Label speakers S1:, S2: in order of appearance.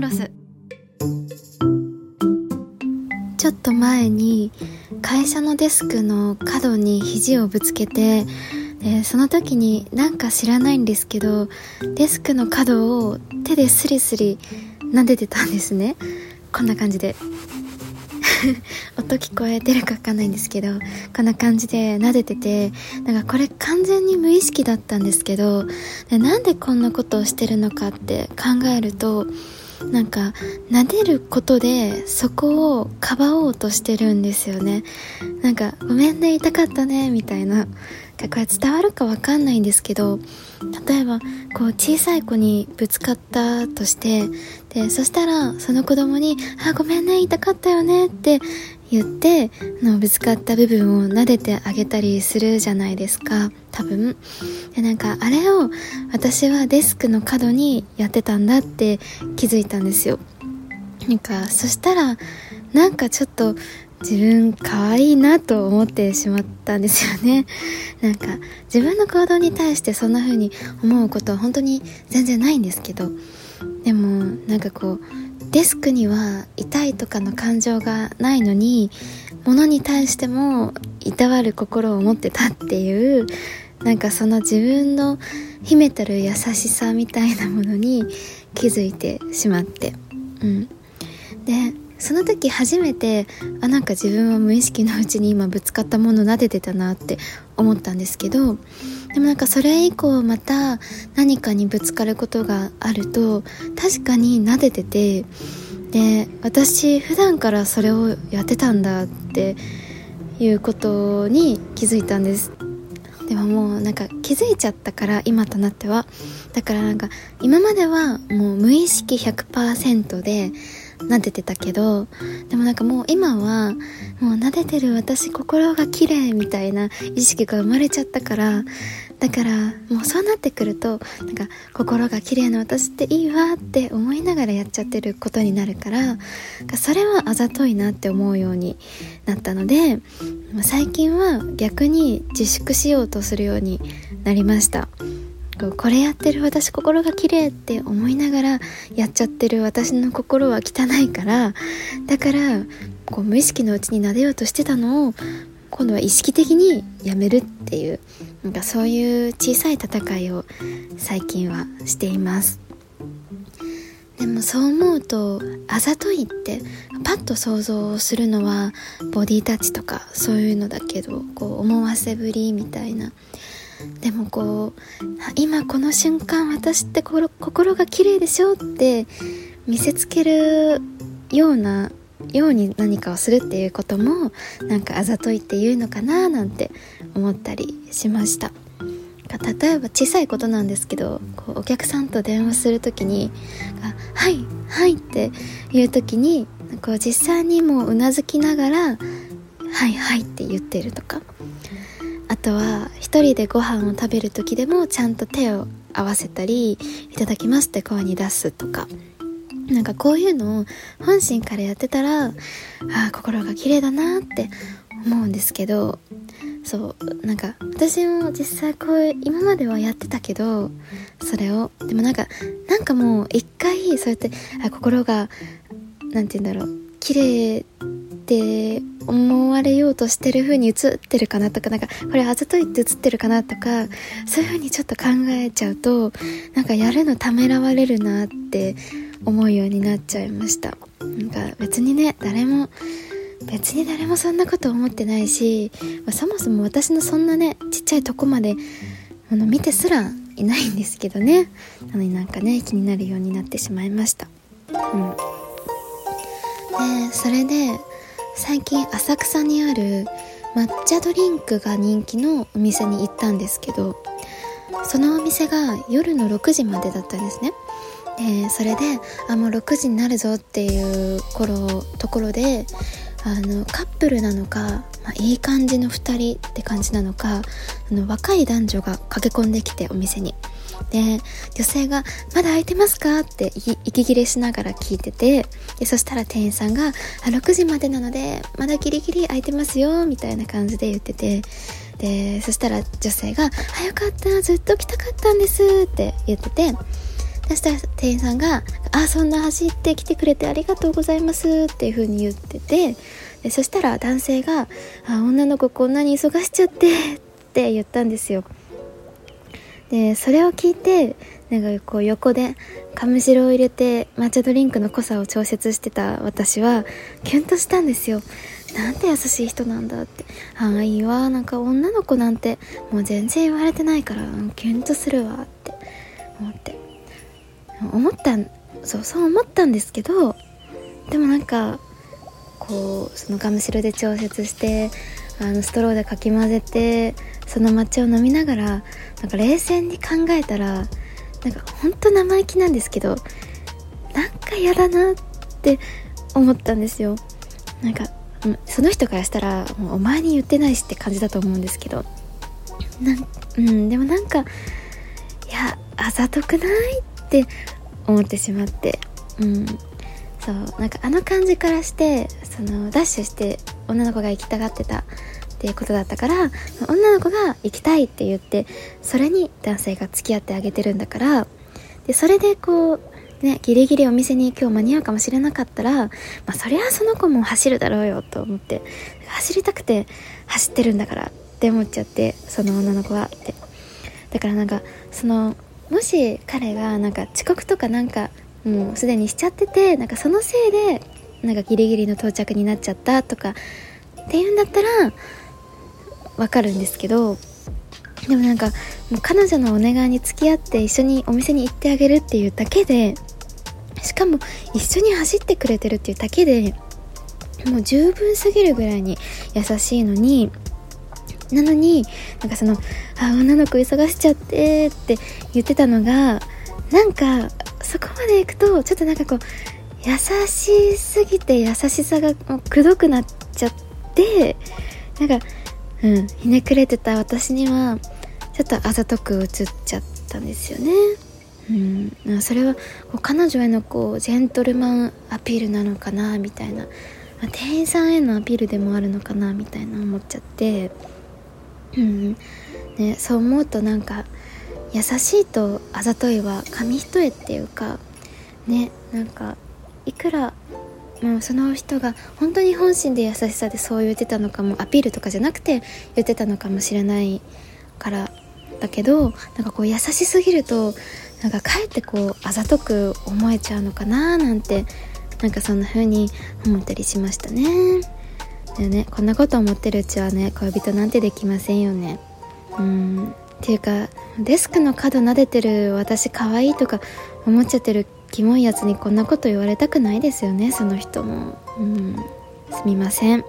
S1: ロスちょっと前に会社のデスクの角に肘をぶつけてその時になんか知らないんですけどデスクの角を手でスリスリ撫でてたんですね。こんな感じで。音聞こえてるかわかんないんですけどこんな感じで撫でててなんかこれ完全に無意識だったんですけどでなんでこんなことをしてるのかって考えるとなんか撫でることでそこをかばおうとしてるんですよね。なんかごめんね痛かったねみたいな。これ伝わるかわかんないんですけど例えばこう小さい子にぶつかったとしてでそしたらその子供に「あごめんね痛かったよね」って言ってのぶつかった部分を撫でてあげたりするじゃないですか。多分。でなんかあれを私はデスクの角にやってたんだって気づいたんですよ。なんかそしたらなんかちょっと自分可愛いなと思ってしまったんですよね。なんか自分の行動に対してそんな風に思うことは本当に全然ないんですけど。でもなんかこうデスクには痛いとかの感情がないのに物に対してもいたわる心を持ってたっていうなんかその自分の秘めてる優しさみたいなものに気づいてしまって。うん。でその時初めてあなんか自分は無意識のうちに今ぶつかったもの撫でてたなって思ったんですけどでもなんかそれ以降また何かにぶつかることがあると確かに撫でててで私普段からそれをやってたんだっていうことに気づいたんです。でももうなんか気づいちゃったから今となっては。だからなんか今まではもう無意識100%で撫でてたけどでもなんかもう今はもう撫でてる私心が綺麗みたいな意識が生まれちゃったからだからもうそうなってくるとなんか心が綺麗な私っていいわって思いながらやっちゃってることになるからそれはあざといなって思うようになったので最近は逆に自粛しようとするようになりました。これやってる私心が綺麗って思いながらやっちゃってる私の心は汚いからだからこう無意識のうちに撫でようとしてたのを今度は意識的にやめるっていうなんかそういう小さい戦いを最近はしています。でもそう思うとあざといってパッと想像するのはボディタッチとかそういうのだけどこう思わせぶりみたいなでもこう今この瞬間私って心が綺麗でしょって見せつけるようなように何かをするっていうこともなんかあざといっていうのかななんて思ったりしました。例えば小さいことなんですけどこうお客さんと電話する時に「はいはい」っていう時にこう実際にもううなずきながら「はいはい」って言ってるとか。とは一人でご飯を食べる時でもちゃんと手を合わせたり「いただきます」って声に出すとか。なんかこういうのを本心からやってたらああ心が綺麗だなって思うんですけどそうなんか私も実際こう今まではやってたけどそれを。でもなんかなんかもう一回そうやってあ心が何て言うんだろう綺麗って思われようとしてる風に映ってるかなとかなんかこれあざといって映ってるかなとかそういう風にちょっと考えちゃうとなんかやるのためらわれるなって思うようになっちゃいました。なんか別にね誰も別に誰もそんなこと思ってないし、まあ、そもそも私のそんなねちっちゃいとこまであの見てすらいないんですけどね。なのになんかね気になるようになってしまいました。うん。でそれで最近浅草にある抹茶ドリンクが人気のお店に行ったんですけどそのお店が夜の6時までだったんですね。でそれであもう6時になるぞっていう頃ところであのカップルなのか、まあ、いい感じの2人って感じなのかあの若い男女が駆け込んできてお店に。で女性が「まだ空いてますか?」って息切れしながら聞いててでそしたら店員さんが「6時までなのでまだギリギリ空いてますよ」みたいな感じで言っててでそしたら女性が「あよかったずっと来たかったんです」って言っててそしたら店員さんが「あそんな走って来てくれてありがとうございます」っていう風に言っててでそしたら男性が「あ女の子こんなに忙しちゃって」って言ったんですよでそれを聞いてなんかこう横でカムシロを入れて抹茶ドリンクの濃さを調節してた私はキュンとしたんですよ。なんて優しい人なんだって。ああいいわなんか女の子なんてもう全然言われてないからキュンとするわって思って。思ったそうそう思ったんですけどでもなんかこうそのガムシロで調節してあのストローでかき混ぜてその抹茶を飲みながらなんか冷静に考えたらなんかほんと生意気なんですけどなんか嫌だなって思ったんですよ。なんかその人からしたらもうお前に言ってないしって感じだと思うんですけど。なんうんでもなんかいやあざとくないって思ってしまって。うん。そうなんかあの感じからしてそのダッシュして女の子が行きたがってたっていうことだったから女の子が行きたいって言ってそれに男性が付き合ってあげてるんだからでそれでこうね、ギリギリお店に今日間に合うかもしれなかったら、まあ、そりゃその子も走るだろうよと思って走りたくて走ってるんだからって思っちゃってその女の子はって。だからなんかそのもし彼がなんか遅刻とかなんかもうすでにしちゃっててなんかそのせいでなんかギリギリの到着になっちゃったとかっていうんだったらわかるんですけどでもなんかもう彼女のお願いに付き合って一緒にお店に行ってあげるっていうだけでしかも一緒に走ってくれてるっていうだけでもう十分すぎるぐらいに優しいのになのになんかその「あ女の子忙しちゃって」って言ってたのがなんかそこまでいくとちょっとなんかこう優しすぎて優しさがもうくどくなっちゃってなんかうんひねくれてた私にはちょっとあざとく映っちゃったんですよね。うん、それはこう彼女へのこうジェントルマンアピールなのかなみたいな、まあ、店員さんへのアピールでもあるのかなみたいな思っちゃって、うんね、そう思うとなんか優しいとあざといは紙一重っていうかねなんかいくらもうその人が本当に本心で優しさでそう言ってたのかもアピールとかじゃなくて言ってたのかもしれないからだけどなんかこう優しすぎるとなんかかえってこうあざとく思えちゃうのかななんてなんかそんな風に思ったりしましたね。でね。こんなこと思ってるうちはね恋人なんてできませんよね。うん。っていうかデスクの角撫でてる私可愛いとか思っちゃってるキモいやつにこんなこと言われたくないですよねその人も。うん。すみません。